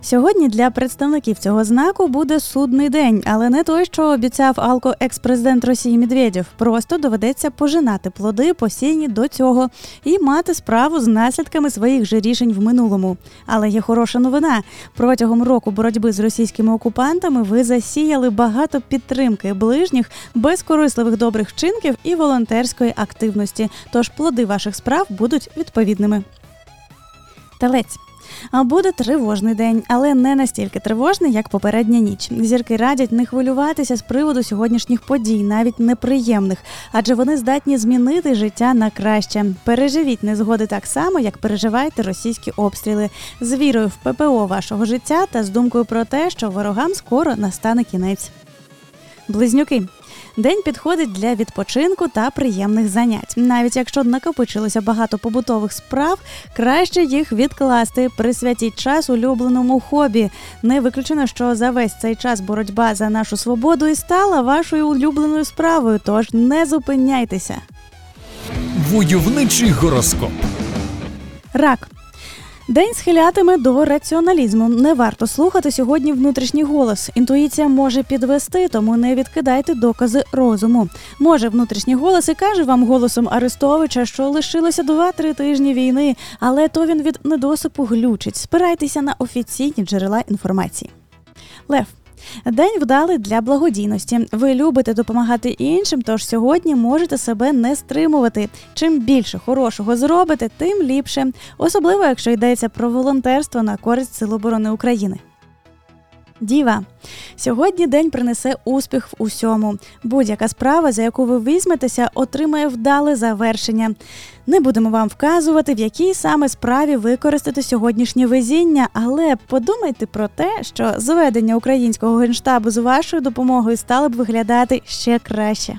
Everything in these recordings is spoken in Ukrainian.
Сьогодні для представників цього знаку буде судний день, але не той, що обіцяв алко екс-президент Росії Медведєв. Просто доведеться пожинати плоди, посіяні до цього, і мати справу з наслідками своїх же рішень в минулому. Але є хороша новина. Протягом року боротьби з російськими окупантами ви засіяли багато підтримки ближніх, безкорисливих добрих вчинків і волонтерської активності. Тож плоди ваших справ будуть відповідними. Телець. Буде тривожний день, але не настільки тривожний, як попередня ніч. Зірки радять не хвилюватися з приводу сьогоднішніх подій, навіть неприємних, адже вони здатні змінити життя на краще. Переживіть незгоди так само, як переживаєте російські обстріли, з вірою в ППО вашого життя та з думкою про те, що ворогам скоро настане кінець. Близнюки. День підходить для відпочинку та приємних занять. Навіть якщо накопичилося багато побутових справ, краще їх відкласти. Присвятіть час улюбленому хобі. Не виключено, що за весь цей час боротьба за нашу свободу і стала вашою улюбленою справою. Тож не зупиняйтеся. Войовничий гороскоп. Рак. День схилятиме до раціоналізму. Не варто слухати сьогодні внутрішній голос. Інтуїція може підвести, тому не відкидайте докази розуму. Може, внутрішній голос і каже вам голосом Арестовича, що лишилося 2-3 тижні війни, але то він від недосипу глючить. Спирайтеся на офіційні джерела інформації. Лев. День вдалий для благодійності. Ви любите допомагати іншим, тож сьогодні можете себе не стримувати. Чим більше хорошого зробите, тим ліпше, особливо якщо йдеться про волонтерство на користь Сил оборони України. Діва, сьогодні день принесе успіх в усьому. Будь-яка справа, за яку ви візьметеся, отримає вдале завершення. Не будемо вам вказувати, в якій саме справі використати сьогоднішнє везіння, але подумайте про те, що зведення українського генштабу з вашою допомогою стало б виглядати ще краще.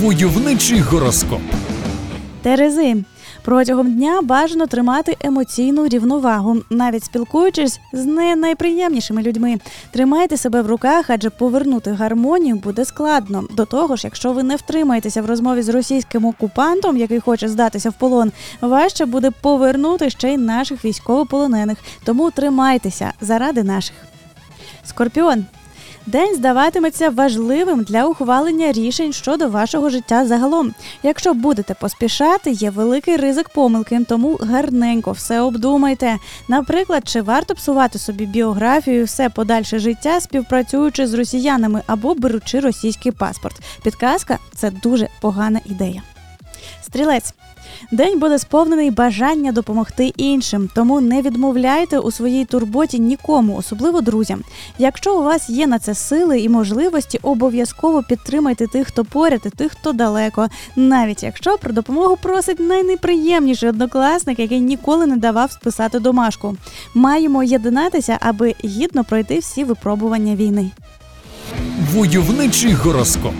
Войовничий гороскоп. Терези. Протягом дня бажано тримати емоційну рівновагу, навіть спілкуючись з не найприємнішими людьми. Тримайте себе в руках, адже повернути гармонію буде складно. До того ж, якщо ви не втримаєтеся в розмові з російським окупантом, який хоче здатися в полон, важче буде повернути ще й наших військовополонених. Тому тримайтеся заради наших. Скорпіон. День здаватиметься важливим для ухвалення рішень щодо вашого життя загалом. Якщо будете поспішати, є великий ризик помилки, тому гарненько все обдумайте. Наприклад, чи варто псувати собі біографію, все подальше життя, співпрацюючи з росіянами або беручи російський паспорт. Підказка це дуже погана ідея. Стрілець. День буде сповнений бажання допомогти іншим, тому не відмовляйте у своїй турботі нікому, особливо друзям. Якщо у вас є на це сили і можливості, обов'язково підтримайте тих, хто поряд, і тих, хто далеко, навіть якщо про допомогу просить найнеприємніший однокласник, який ніколи не давав списати домашку. Маємо єднатися, аби гідно пройти всі випробування війни. Войовничий гороскоп.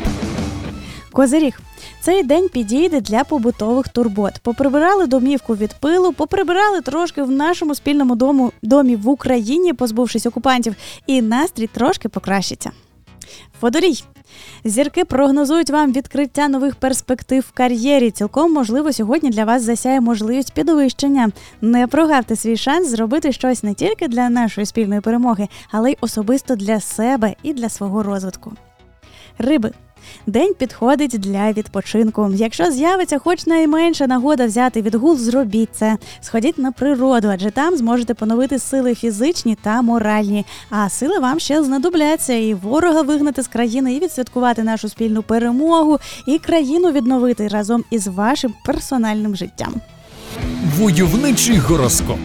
Козиріг. Цей день підійде для побутових турбот. Поприбирали домівку від пилу, поприбирали трошки в нашому спільному дому домі в Україні, позбувшись окупантів, і настрій трошки покращиться. Водорій. Зірки прогнозують вам відкриття нових перспектив в кар'єрі. Цілком можливо сьогодні для вас засяє можливість підвищення. Не прогавте свій шанс зробити щось не тільки для нашої спільної перемоги, але й особисто для себе і для свого розвитку. Риби. День підходить для відпочинку. Якщо з'явиться хоч найменша нагода взяти відгул, зробіть це. Сходіть на природу, адже там зможете поновити сили фізичні та моральні. А сили вам ще знадобляться і ворога вигнати з країни, і відсвяткувати нашу спільну перемогу, і країну відновити разом із вашим персональним життям. Войовничий гороскоп.